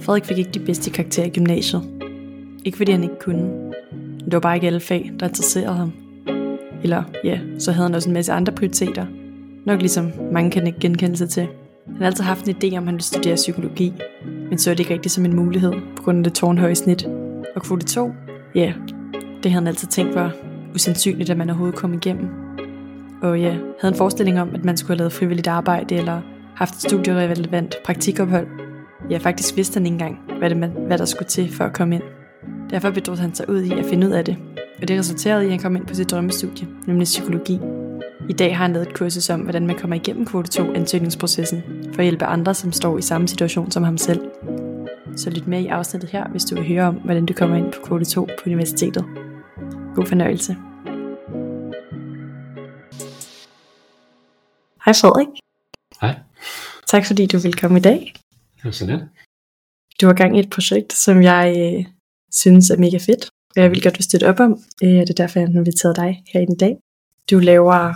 Frederik fik ikke de bedste karakterer i gymnasiet. Ikke fordi han ikke kunne. Men det var bare ikke alle fag, der interesserede ham. Eller ja, så havde han også en masse andre prioriteter. Nok ligesom mange kan ikke genkende sig til. Han har altid haft en idé om, at han ville studere psykologi, men så er det ikke rigtigt som en mulighed på grund af det tårnhøje snit. Og kvote 2, ja, det havde han altid tænkt var usandsynligt, at man overhovedet kom igennem. Og ja, havde en forestilling om, at man skulle have lavet frivilligt arbejde eller haft et studierelevant praktikophold. Ja, faktisk vidste han ikke engang, hvad, det, hvad der skulle til for at komme ind. Derfor bedrog han sig ud i at finde ud af det, og det resulterede i, at han kom ind på sit drømmestudie, nemlig psykologi. I dag har han lavet et kursus om, hvordan man kommer igennem kvote 2 ansøgningsprocessen, for at hjælpe andre, som står i samme situation som ham selv. Så lyt med i afsnittet her, hvis du vil høre om, hvordan du kommer ind på kvote 2 på universitetet. God fornøjelse. Hej Frederik. Hej. Tak fordi du vil komme i dag. Det var så lidt. Du har gang i et projekt, som jeg øh, synes er mega fedt, og jeg vil godt vil støtte op om. Øh, det er derfor, jeg har inviteret dig her i dag. Du laver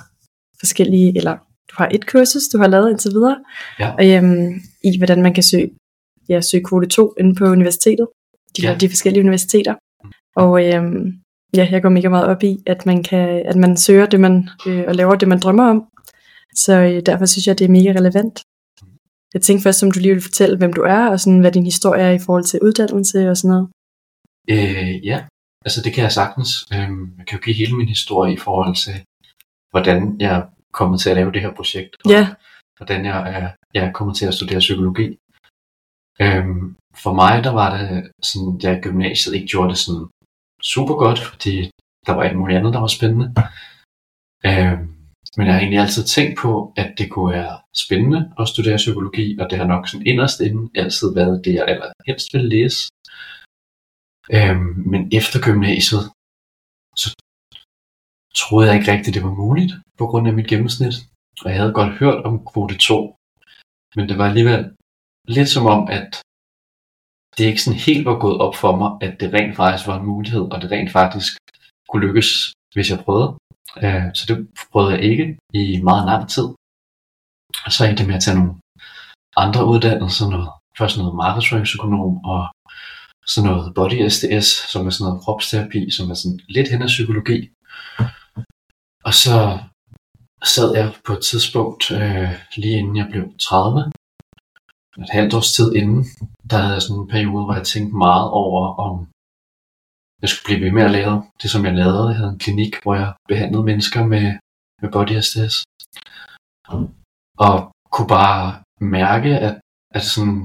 forskellige, eller du har et kursus, du har lavet indtil videre, Ja. og, øhm, i hvordan man kan søge, ja, søge kvote 2 inde på universitetet, de, Ja. de forskellige universiteter. Og øhm, ja, jeg går mega meget op i, at man, kan, at man søger det, man, øh, og laver det, man drømmer om. Så øh, derfor synes jeg, det er mega relevant. Jeg tænkte først, om du lige vil fortælle, hvem du er, og sådan, hvad din historie er i forhold til uddannelse og sådan noget. Øh, ja, altså det kan jeg sagtens. Øhm, jeg kan jo give hele min historie i forhold til, hvordan jeg er kommet til at lave det her projekt, og Ja, hvordan jeg er, jeg er kommet til at studere psykologi. Øhm, for mig, der var det sådan, jeg i gymnasiet ikke gjorde det sådan super godt, fordi der var alt muligt andet, der var spændende. Øhm, men jeg har egentlig altid tænkt på, at det kunne være spændende at studere psykologi, og det har nok sådan inderst inden altid været det, jeg allerhelst ville læse. Øhm, men efter gymnasiet, så troede jeg ikke rigtigt, det var muligt på grund af mit gennemsnit. Og jeg havde godt hørt om kvote 2, men det var alligevel lidt som om, at det ikke sådan helt var gået op for mig, at det rent faktisk var en mulighed, og det rent faktisk kunne lykkes, hvis jeg prøvede. Øh, så det prøvede jeg ikke i meget lang tid. Og så endte jeg med at tage nogle andre uddannelser, noget, først noget markedsføringsøkonom og sådan noget body SDS, som er sådan noget kropsterapi, som er sådan lidt hen ad psykologi. Og så sad jeg på et tidspunkt, øh, lige inden jeg blev 30, et halvt års tid inden, der havde jeg sådan en periode, hvor jeg tænkte meget over, om jeg skulle blive ved med at lave det, som jeg lavede. Jeg havde en klinik, hvor jeg behandlede mennesker med, med body SDS. Og kunne bare mærke, at, at, sådan,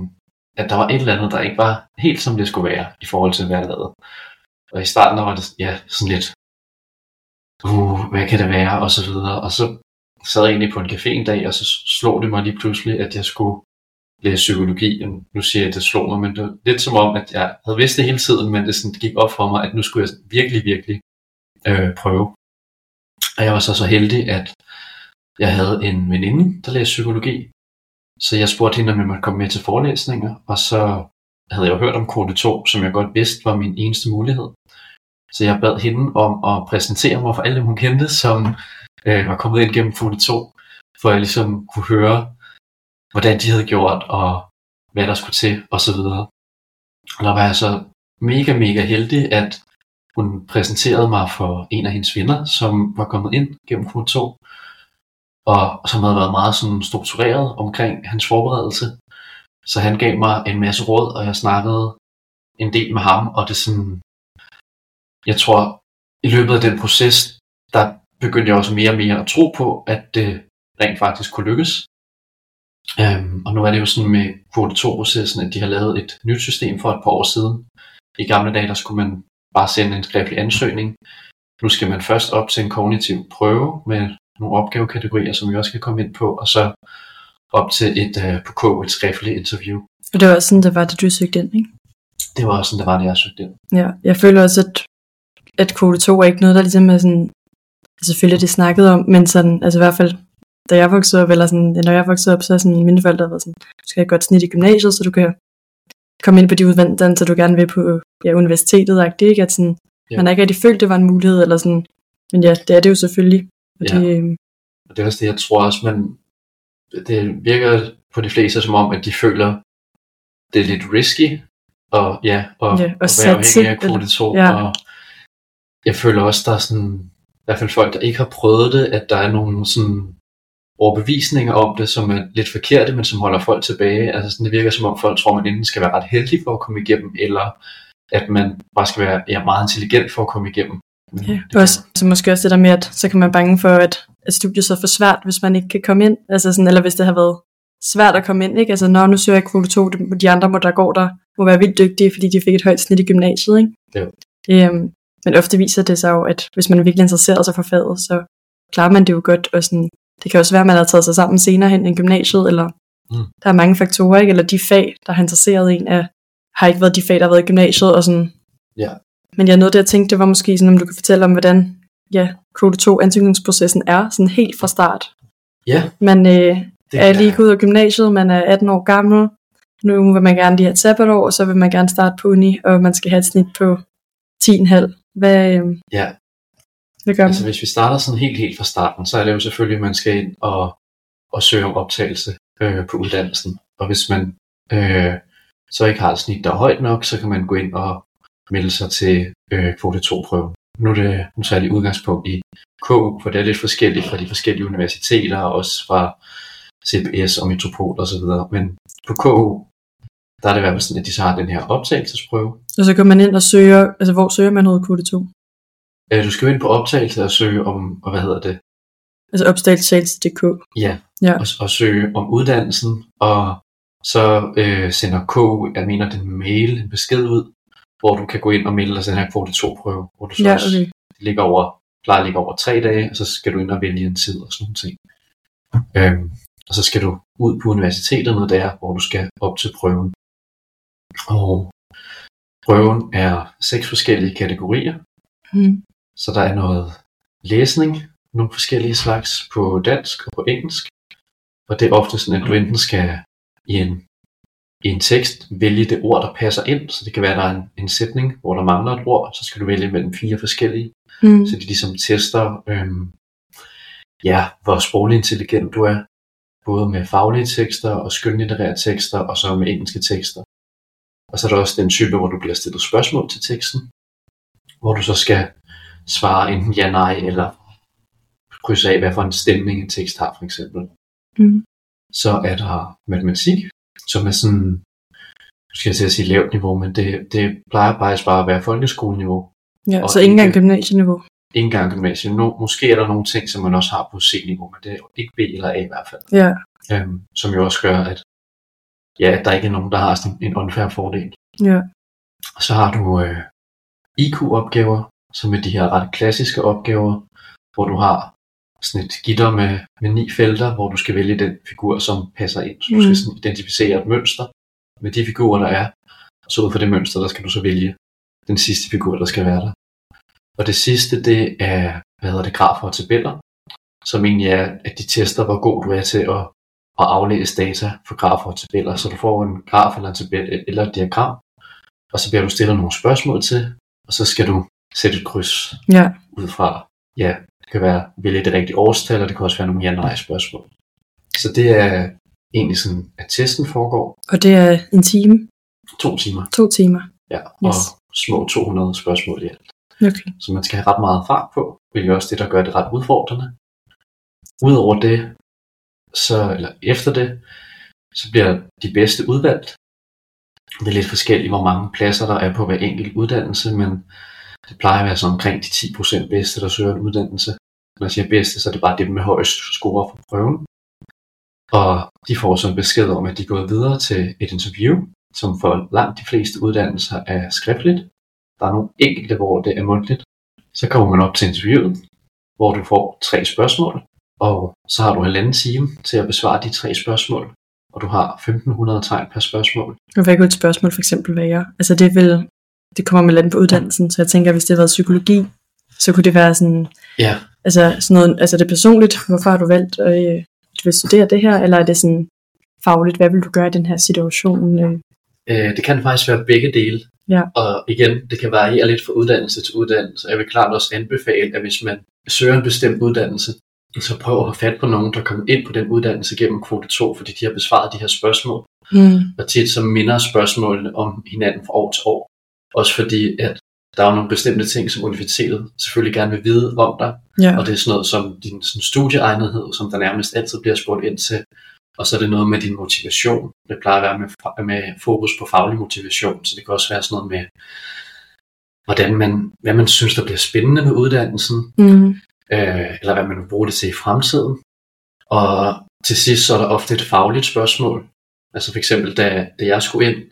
at der var et eller andet, der ikke var helt som det skulle være, i forhold til, hvad jeg lavede. Og i starten der var det ja, sådan lidt, uh, hvad kan det være, og så videre. Og så sad jeg egentlig på en café en dag, og så slog det mig lige pludselig, at jeg skulle læse psykologi. Og nu siger jeg, at det slog mig, men det var lidt som om, at jeg havde vidst det hele tiden, men det sådan gik op for mig, at nu skulle jeg virkelig, virkelig øh, prøve. Og jeg var så så heldig, at jeg havde en veninde, der læste psykologi. Så jeg spurgte hende, om jeg måtte komme med til forelæsninger, og så havde jeg jo hørt om kvote 2, som jeg godt vidste var min eneste mulighed. Så jeg bad hende om at præsentere mig for alle dem, hun kendte, som øh, var kommet ind gennem kvote 2, for jeg ligesom kunne høre, hvordan de havde gjort, og hvad der skulle til, og så videre. Og der var jeg så mega, mega heldig, at hun præsenterede mig for en af hendes venner, som var kommet ind gennem kvote 2, og som havde været meget sådan struktureret omkring hans forberedelse. Så han gav mig en masse råd, og jeg snakkede en del med ham, og det sådan, jeg tror, i løbet af den proces, der begyndte jeg også mere og mere at tro på, at det rent faktisk kunne lykkes. Øhm, og nu er det jo sådan med kvote 2-processen, at de har lavet et nyt system for et par år siden. I gamle dage, der skulle man bare sende en skriftlig ansøgning. Nu skal man først op til en kognitiv prøve med nogle opgavekategorier, som vi også skal komme ind på, og så op til et uh, på K, et skriftligt interview. og det var også sådan, det var, det du søgte ind, ikke? Det var også sådan, det var, det jeg søgte ind. Ja, jeg føler også, at, at kvote 2 er ikke noget, der ligesom er sådan, altså selvfølgelig det snakket om, men sådan, altså i hvert fald, da jeg voksede op, eller sådan, når jeg voksede op, så er sådan, mine forældre været sådan, du skal have et godt snit i gymnasiet, så du kan komme ind på de uddannelser, du gerne vil på ja, universitetet, ikke? ikke? At sådan, Ja. man har ikke rigtig følt, det var en mulighed, eller sådan, men ja, det er det jo selvfølgelig. Og Ja. det, øhm, Og det er også det, jeg tror også, man, det virker på de fleste som om, at de føler, det er lidt risky, og ja, og, Ja, og og være afhængig af kvote 2, ja. og jeg føler også, der er sådan, i hvert fald folk, der ikke har prøvet det, at der er nogle sådan overbevisninger om det, som er lidt forkerte, men som holder folk tilbage. Altså sådan, det virker som om folk tror, man enten skal være ret heldig for at komme igennem, eller at man bare skal være ja, meget intelligent for at komme igennem. Men Ja, det også, så måske også det der med, at så kan man bange for, at, at studiet så er for svært, hvis man ikke kan komme ind. Altså sådan, eller hvis det har været svært at komme ind, ikke? Altså, når nu søger jeg kvote 2, de andre, må, der går der, må være vildt dygtige, fordi de fik et højt snit i gymnasiet, ikke? Jo. Øhm, men ofte viser det sig jo, at hvis man er virkelig interesseret sig for faget, så klarer man det jo godt, og sådan, det kan også være, at man har taget sig sammen senere hen end gymnasiet, eller Mm. der er mange faktorer, ikke? Eller de fag, der har interesseret en, er, har ikke været de fag, der har været i gymnasiet, og sådan, Ja. men jeg nåede det, jeg tænkte, det var måske sådan, om du kan fortælle om, hvordan ja, kvote 2 ansøgningsprocessen er, sådan helt fra start. Ja, Man øh, det er lige gået ud af gymnasiet, man er 18 år gammel, nu vil man gerne lige have et sabbatår, og så vil man gerne starte på uni, og man skal have et snit på 10,5. Hvad, øh, Ja, hvad gør altså hvis vi starter sådan helt helt fra starten, så er det jo selvfølgelig, at man skal ind og, og søge om optagelse øh, på uddannelsen. Og hvis man øh, så ikke har et snit, der er højt nok, så kan man gå ind og melde sig til øh, kvote 2-prøven. Nu er det nu tager jeg udgangspunkt i KU, for det er lidt forskelligt fra de forskellige universiteter, og også fra CBS og Metropol og så videre. Men på KU, der er det i hvert fald sådan, at de så har den her optagelsesprøve. Og så går man ind og søger, altså hvor søger man noget kvote 2? Øh, du skal jo ind på optagelse og søge om, og hvad hedder det, Altså opstagelsesagelse.dk. Ja, Ja. Og, og søge om uddannelsen, og så øh, sender KU, jeg mener, den mail, en besked ud, hvor du kan gå ind og melde dig til den her kvote 2-prøve, hvor du så Ja, også okay. det ligger over, plejer at ligge over tre dage, og så skal du ind og vælge en tid og sådan nogle ting. Øhm, og så skal du ud på universiteterne der, hvor du skal op til prøven. Og prøven er seks forskellige kategorier, Mm. Så der er noget læsning, nogle forskellige slags på dansk og på engelsk. Og det er ofte sådan, at du enten skal i en, i en tekst vælge det ord, der passer ind. Så det kan være, at der er en, en sætning, hvor der mangler et ord, så skal du vælge mellem fire forskellige. Mm. Så de ligesom tester, øhm, ja, hvor sproglig intelligent du er. Både med faglige tekster og skønlitterære tekster, og så med engelske tekster. Og så er der også den type, hvor du bliver stillet spørgsmål til teksten, hvor du så skal svare enten ja, nej, eller krydse af, hvad for en stemning en tekst har, for eksempel. Mm. Så er der matematik, som er sådan, nu skal jeg til at sige lavt niveau, men det, det plejer faktisk bare at være folkeskoleniveau. Ja, Og så ikke engang gymnasieniveau. Ikke engang gymnasiet. Nu, måske er der nogle ting, som man også har på C-niveau, men det er ikke B eller A i hvert fald. Ja, Øhm, som jo også gør, at ja, der ikke er nogen, der har sådan en unfair fordel. ja. Og så har du øh, IQ-opgaver, som er de her ret klassiske opgaver, hvor du har sådan et gitter med, med ni felter, hvor du skal vælge den figur, som passer ind. Så du Mm. skal sådan identificere et mønster med de figurer, der er. Og så ud fra det mønster, der skal du så vælge den sidste figur, der skal være der. Og det sidste, det er, hvad hedder det, grafer og tabeller, som egentlig er, at de tester, hvor god du er til at, at aflæse data for grafer og tabeller. Så du får en graf eller en tabel eller et diagram, og så bliver du stillet nogle spørgsmål til, og så skal du sætte et kryds Ja, ud fra, ja, det kan være vælge det rigtige årstal, og det kan også være nogle ja-nej spørgsmål. Så det er egentlig sådan, at testen foregår og det er en time, to timer, to timer. ja, og Yes. små 200 spørgsmål i alt. Okay. Så man skal have ret meget fart på, hvilket er også det, der gør det ret udfordrende. Udover det, så, eller efter det, så bliver de bedste udvalgt. Det er lidt forskelligt, hvor mange pladser der er på hver enkelt uddannelse, men det plejer at være sådan omkring de 10% bedste, der søger en uddannelse. Når jeg siger bedste, så er det bare dem med højst score på prøven. Og de får så en besked om, at de er gået videre til et interview, som for langt de fleste uddannelser er skriftligt. Der er nogle enkelte, hvor det er mundtligt. Så kommer man op til interviewet, hvor du får tre spørgsmål, og så har du halvanden time til at besvare de tre spørgsmål, og du har 1500 tegn per spørgsmål. Hvad kunne et spørgsmål for eksempel være? Altså det vil, det kommer med land på uddannelsen, så jeg tænker, hvis det havde været psykologi, så kunne det være sådan, Ja, altså sådan noget, altså det er personligt, hvorfor har du valgt, at øh, du vil studere det her, eller er det sådan fagligt, hvad vil du gøre i den her situation? Øh, øh, det kan faktisk være begge dele. Ja. Og igen, det kan variere lidt fra uddannelse til uddannelse. Jeg vil klart også anbefale, at hvis man søger en bestemt uddannelse, så prøv at få fat på nogen, der kommer ind på den uddannelse gennem kvote 2, fordi de har besvaret de her spørgsmål. Mm. Og tit så minder spørgsmålene om hinanden fra år til år. Også fordi, at der er nogle bestemte ting, som universitetet selvfølgelig gerne vil vide om dig. Ja. Og det er sådan noget som din sådan studieegnethed, som der nærmest altid bliver spurgt ind til. Og så er det noget med din motivation. Det plejer at være med, med fokus på faglig motivation. Så det kan også være sådan noget med, hvordan man, hvad man synes, der bliver spændende med uddannelsen. Mm. Øh, eller hvad man vil bruge det til i fremtiden. Og til sidst så er der ofte et fagligt spørgsmål. Altså for eksempel, da, da jeg skulle ind,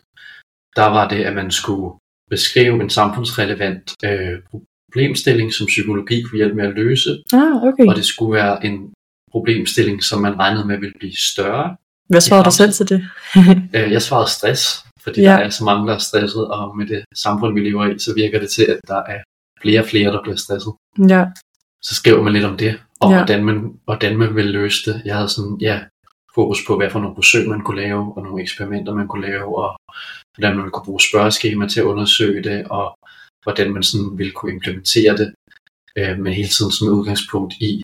der var det, at man skulle beskrive en samfundsrelevant øh, problemstilling, som psykologi kunne hjælpe med at løse. Ah, okay. Og det skulle være en problemstilling, som man regnede med ville blive større. Hvad svarede du selv til det? Øh, jeg svarede stress, fordi Ja. der er så mange, der er stresset, og med det samfund, vi lever i, så virker det til, at der er flere og flere, der bliver stresset. ja. Så skriver man lidt om det, og Ja. ja. hvordan, man, hvordan man vil løse det. Jeg havde sådan, ja, fokus på, hvad for nogle forsøg man kunne lave, og nogle eksperimenter man kunne lave, og hvordan man kunne bruge spørgeskema til at undersøge det, og hvordan man sådan ville kunne implementere det, øh, men hele tiden som udgangspunkt i,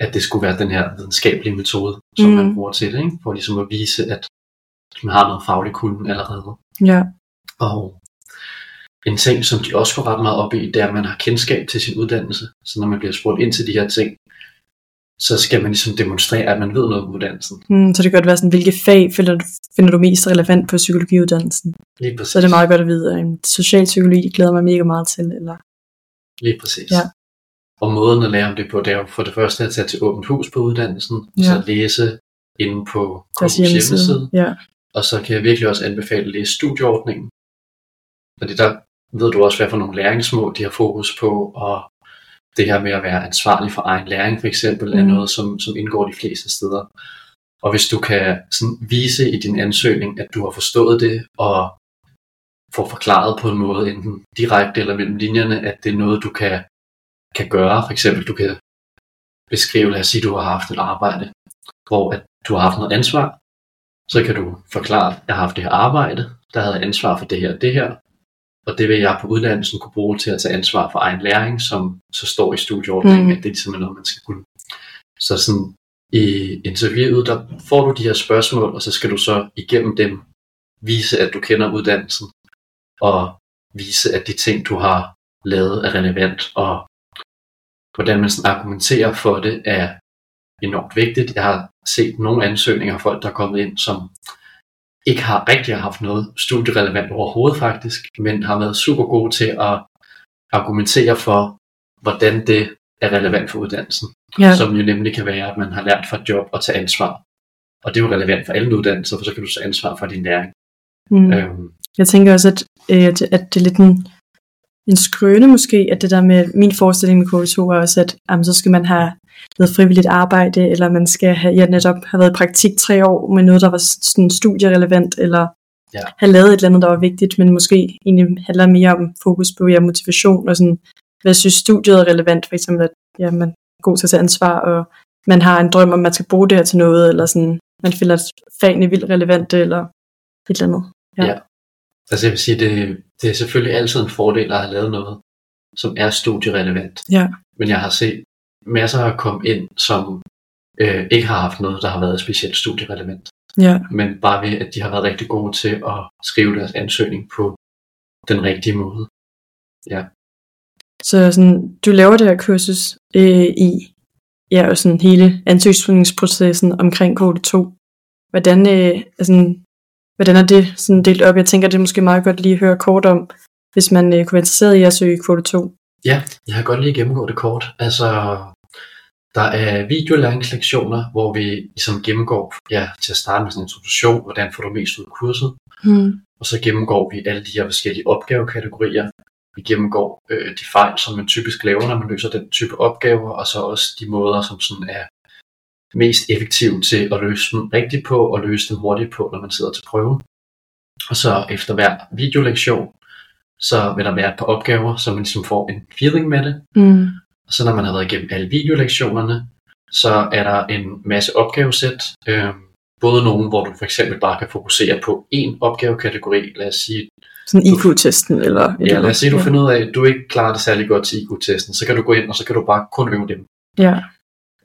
at det skulle være den her videnskabelige metode, som Mm. man bruger til det, ikke? for ligesom at vise, at man har noget faglig kunden allerede. Ja. Og en ting, som de også går ret meget op i, det er, at man har kendskab til sin uddannelse. Så når man bliver spurgt ind til de her ting, så skal man ligesom demonstrere, at man ved noget om uddannelsen. Mm, så det kan godt være sådan, hvilke fag finder du, finder du mest relevant på psykologiuddannelsen? Lige præcis. Så er det meget godt at vide, at socialpsykologi det glæder mig mega meget til. Eller... Lige præcis. Ja. Og måden at lære om det på, det er jo for det første at tage til åbent hus på uddannelsen, Ja. så læse inde på KU's hjemmeside. Ja. Og så kan jeg virkelig også anbefale at læse studieordningen. Fordi der ved du også, hvad for nogle læringsmål de har fokus på, og det her med at være ansvarlig for egen læring for eksempel, mm. er noget, som, som indgår de fleste steder. Og hvis du kan sådan vise i din ansøgning, at du har forstået det, og får forklaret på en måde, enten direkte eller mellem linjerne, at det er noget, du kan, kan gøre. For eksempel, du kan beskrive, lad os sige, du har haft et arbejde, hvor at du har haft noget ansvar, så kan du forklare, at jeg har haft det her arbejde, der havde ansvar for det her og det her, og det vil jeg på uddannelsen kunne bruge til at tage ansvar for egen læring, som så står i studieordningen, Mm. at det er simpelthen noget, man skal kunne. Så sådan i interviewet, der får du de her spørgsmål, og så skal du så igennem dem vise, at du kender uddannelsen, og vise, at de ting, du har lavet, er relevant, og hvordan man sådan argumenterer for det, er enormt vigtigt. Jeg har set nogle ansøgninger af folk, der er kommet ind, som ikke har rigtig haft noget studierelevant overhovedet faktisk, men har været super gode til at argumentere for, hvordan det er relevant for uddannelsen. Ja. Som jo nemlig kan være, at man har lært fra et job at tage ansvar. Og det er jo relevant for alle uddannelser, for så kan du tage ansvar for din læring. Mm. Øhm, Jeg tænker også, at, øh, at, at det er lidt en, en skrøne måske, at det der med min forestilling med KV2 er også, at jamen, så skal man have noget frivilligt arbejde, eller man skal have, ja, netop have været i praktik tre år med noget, der var sådan studierelevant, eller Ja. have lavet et eller andet, der var vigtigt, men måske egentlig handler mere om fokus på ja, motivation, og sådan, hvad synes studiet er relevant, for eksempel, at ja, man er god til at tage ansvar, og man har en drøm om, at man skal bruge det her til noget, eller sådan, man finder fagene vildt relevante, eller et eller andet. Ja. Ja. Altså jeg vil sige, det, det er selvfølgelig altid en fordel at have lavet noget, som er studierelevant. Ja. Men jeg har set masser af komme ind, som øh, ikke har haft noget, der har været specielt studierelevant. Ja. Men bare ved, at de har været rigtig gode til at skrive deres ansøgning på den rigtige måde. Så sådan, du laver det her kursus øh, i ja, og sådan hele ansøgningsprocessen omkring kvote 2. Hvordan, øh, altså, hvordan er det sådan delt op? Jeg tænker, det er måske meget godt lige at høre kort om, hvis man øh, kunne være interesseret i at søge kvote 2. Ja, jeg har godt lige gennemgået det kort. Altså, der er videolæringslektioner, hvor vi ligesom gennemgår, ja, til at starte med sådan en introduktion, hvordan får du mest ud af kurset, Hmm. og så gennemgår vi alle de her forskellige opgavekategorier. Vi gennemgår øh, de fejl, som man typisk laver, når man løser den type opgaver, og så også de måder, som sådan er mest effektive til at løse dem rigtigt på, og løse dem hurtigt på, når man sidder til prøve. Og så efter hver videolektion, så vil der være et par opgaver, så man ligesom får en feeling med det. Mm. Og så når man har været igennem alle videolektionerne, så er der en masse opgavesæt. Øh, både nogle, hvor du for eksempel bare kan fokusere på én opgavekategori. Lad os sige, Sådan IQ-testen eller ja, lad os sige, du finder ud af, at du ikke klarer det særlig godt til IQ-testen. Så kan du gå ind, og så kan du bare kun øve dem. Ja.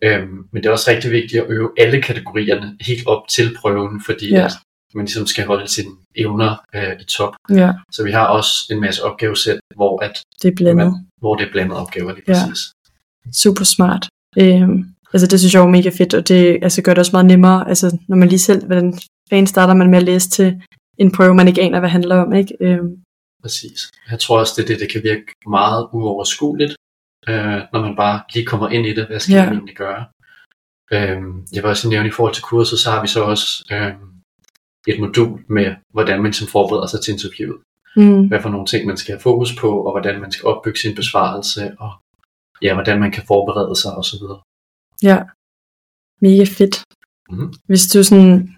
Øhm, men det er også rigtig vigtigt at øve alle kategorierne helt op til prøven, fordi Ja. ja. at man ligesom skal holde sine evner øh, i top. Ja, Så vi har også en masse opgavesæt, hvor, at, det er blandet. man, hvor det er blandet opgaver lige Ja. præcis. Super smart. Øhm, altså det synes jeg er mega fedt, og det altså, gør det også meget nemmere, altså når man lige selv, hvordan fanden starter man med at læse til en prøve, man ikke aner, hvad handler om, ikke? Øhm, Præcis. Jeg tror også, det er det, det kan virke meget uoverskueligt, øh, når man bare lige kommer ind i det. Hvad skal Ja. man egentlig gøre? Øhm, jeg vil også nævne, i forhold til kurset, så har vi så også øhm, et modul med, hvordan man som forbereder sig til interviewet. mm, Hvad for nogle ting, man skal have fokus på, og hvordan man skal opbygge sin besvarelse, og ja, hvordan man kan forberede sig osv. ja, mega fedt. Mhm. Hvis du sådan,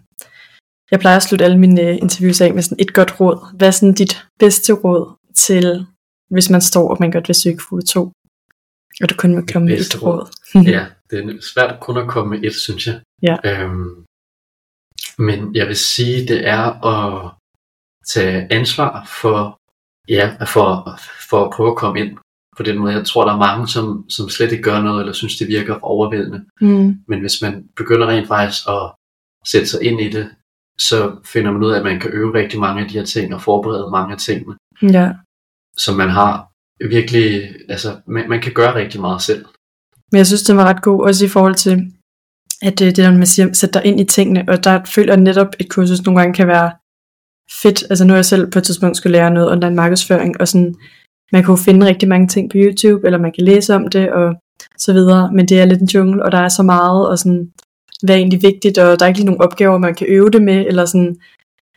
jeg plejer at slutte alle mine øh, interviews af med sådan et godt råd. Hvad er sådan dit bedste råd til, hvis man står, og man godt vil søge kvote 2? Og du kun må komme med et råd? Ja, det er svært kun at komme med et, synes jeg. Ja. Øhm, men jeg vil sige, det er at tage ansvar for, ja, for, for at prøve at komme ind på den måde. Jeg tror, der er mange, som, som slet ikke gør noget, eller synes, det virker overvældende. Mm, Men hvis man begynder rent faktisk at sætte sig ind i det, så finder man ud af, at man kan øve rigtig mange af de her ting, og forberede mange af tingene, ja. som man har virkelig, altså man, man kan gøre rigtig meget selv. Men jeg synes, den var ret god, også i forhold til, at øh, det der, man siger, sætte dig ind i tingene, og der føler netop, et kursus nogle gange kan være fedt. Altså nu er jeg selv på et tidspunkt skulle lære noget online markedsføring, og sådan, man kan jo finde rigtig mange ting på YouTube, eller man kan læse om det, og så videre, men det er lidt en jungle, og der er så meget, og sådan, hvad er egentlig vigtigt, og der er ikke lige nogen opgaver, man kan øve det med, eller sådan,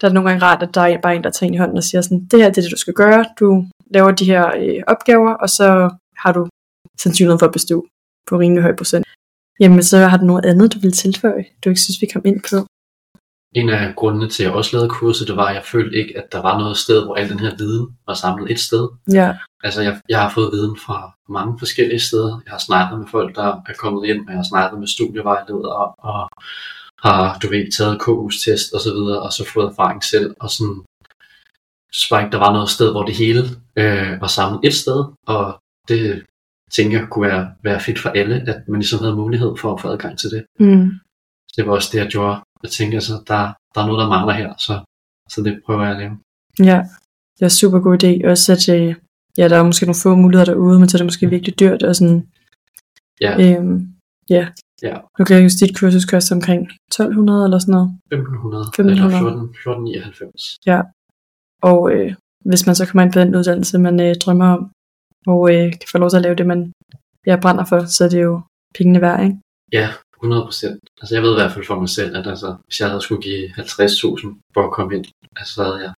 der er det nogle gange rart, at der er bare en, der tager en i hånden og siger sådan, det her det er det, du skal gøre, du laver de her øh, opgaver, og så har du sandsynligheden for at bestå på rimelig høj procent. Jamen, så har du noget andet, du vil tilføje, du ikke synes, vi kom ind på. En af grundene til, at jeg også lavede kurset, det var, at jeg følte ikke, at der var noget sted, hvor al den her viden var samlet et sted. Ja, Altså, jeg, jeg har fået viden fra mange forskellige steder. Jeg har snakket med folk, der er kommet ind, og jeg har snakket med studievejledere, og har, du ved, taget KU's test og så videre, og så fået erfaring selv, og sådan, ikke, der var noget sted, hvor det hele øh, var samlet et sted, og det tænker jeg kunne være, være fedt for alle, at man ligesom havde mulighed for at få adgang til det. mm. Det var også det, jeg gjorde. Jeg tænker, så der, der er noget, der mangler her, så, så det prøver jeg at lave. ja. det er en super god idé. Også at, øh, ja, der er måske nogle få muligheder derude, men så er det måske virkelig dyrt, og sådan, Ja, øhm, ja. Ja. Nu kan jeg huske, dit kursus koster omkring 1200 eller sådan noget. 1500, 1500. eller 14, 1499. Og øh, hvis man så kommer ind på den uddannelse, man øh, drømmer om, og øh, kan få lov til at lave det, man ja, brænder for, så er det jo pengene værd, ikke? Ja, 100 procent. Altså jeg ved i hvert fald for mig selv, at altså, hvis jeg havde skulle give 50.000 for at komme ind, altså, så havde jeg,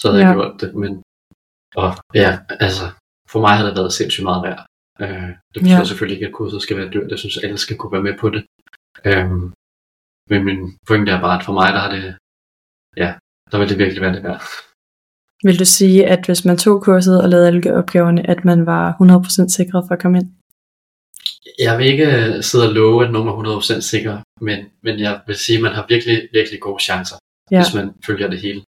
så havde Ja. jeg gjort det. Men, og ja, altså, for mig havde det været sindssygt meget værd. Øh, det betyder Ja. selvfølgelig ikke, at kurset skal være dyrt. Jeg synes, at alle skal kunne være med på det. Øhm, men min pointe er bare, at for mig, der har det, ja, der vil det virkelig være det værd. Vil du sige, at hvis man tog kurset og lavede alle opgaverne, at man var 100% sikret for at komme ind? Jeg vil ikke øh, sidde og love, at nogen er 100% sikre, men, men jeg vil sige, at man har virkelig, virkelig gode chancer, Ja. hvis man følger det hele.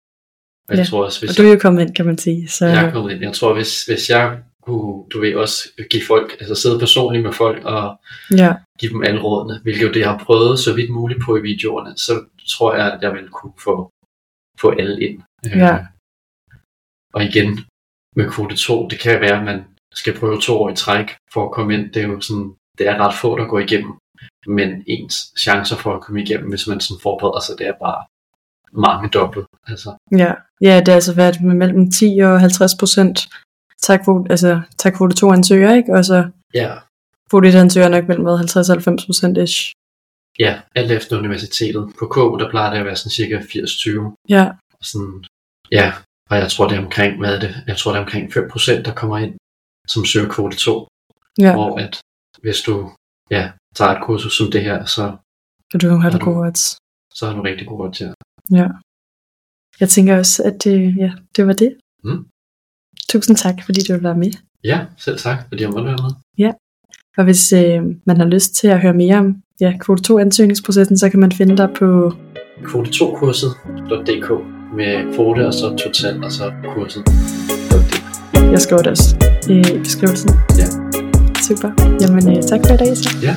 Og jeg Ja. tror også, hvis Og du er jo kommet ind, kan man sige. Så, jeg er kommet ind, jeg tror, hvis, hvis jeg kunne, du ved, også give folk, altså sidde personligt med folk og ja, give dem alle rådene, hvilket jo det, jeg har prøvet så vidt muligt på i videoerne, så tror jeg, at jeg vil kunne få, få alle ind. Øh, Ja. Og igen, med kvote 2, det kan være, at man skal prøve to år i træk for at komme ind. Det er jo sådan, det er ret få, der går igennem. Men ens chancer for at komme igennem, hvis man sådan forbereder sig, det er bare mange dobbelt. Altså, ja. ja, det har altså været med mellem 10 og 50 procent. Tak kvote, altså, tak kvote 2 ansøger, ikke? Og så ja, kvote 1 ansøger nok mellem hvad, 50 og 90 procent ish. ja, alt efter universitetet. På K, der plejer det at være sådan cirka 80-20. Ja, Sådan, ja, og jeg tror, det er omkring, hvad er det? Jeg tror, det er omkring 5%, der kommer ind, som søger kvote 2. ja. Hvor at, hvis du ja, tager et kursus som det her, så, Og du Har det gode odds. så har du rigtig god råd til. Ja. Jeg tænker også, at øh, ja, det var det. Mm. Tusind tak, fordi du være med. Ja, selv tak, fordi jeg måtte være med. Og hvis øh, man har lyst til at høre mere om ja, kvote 2 ansøgningsprocessen, så kan man finde dig på kvote2kurset.dk med kvote og så total og så kurset. Jeg skriver det også i beskrivelsen. Ja. Super. Jamen, øh, tak for i dag så. Ja,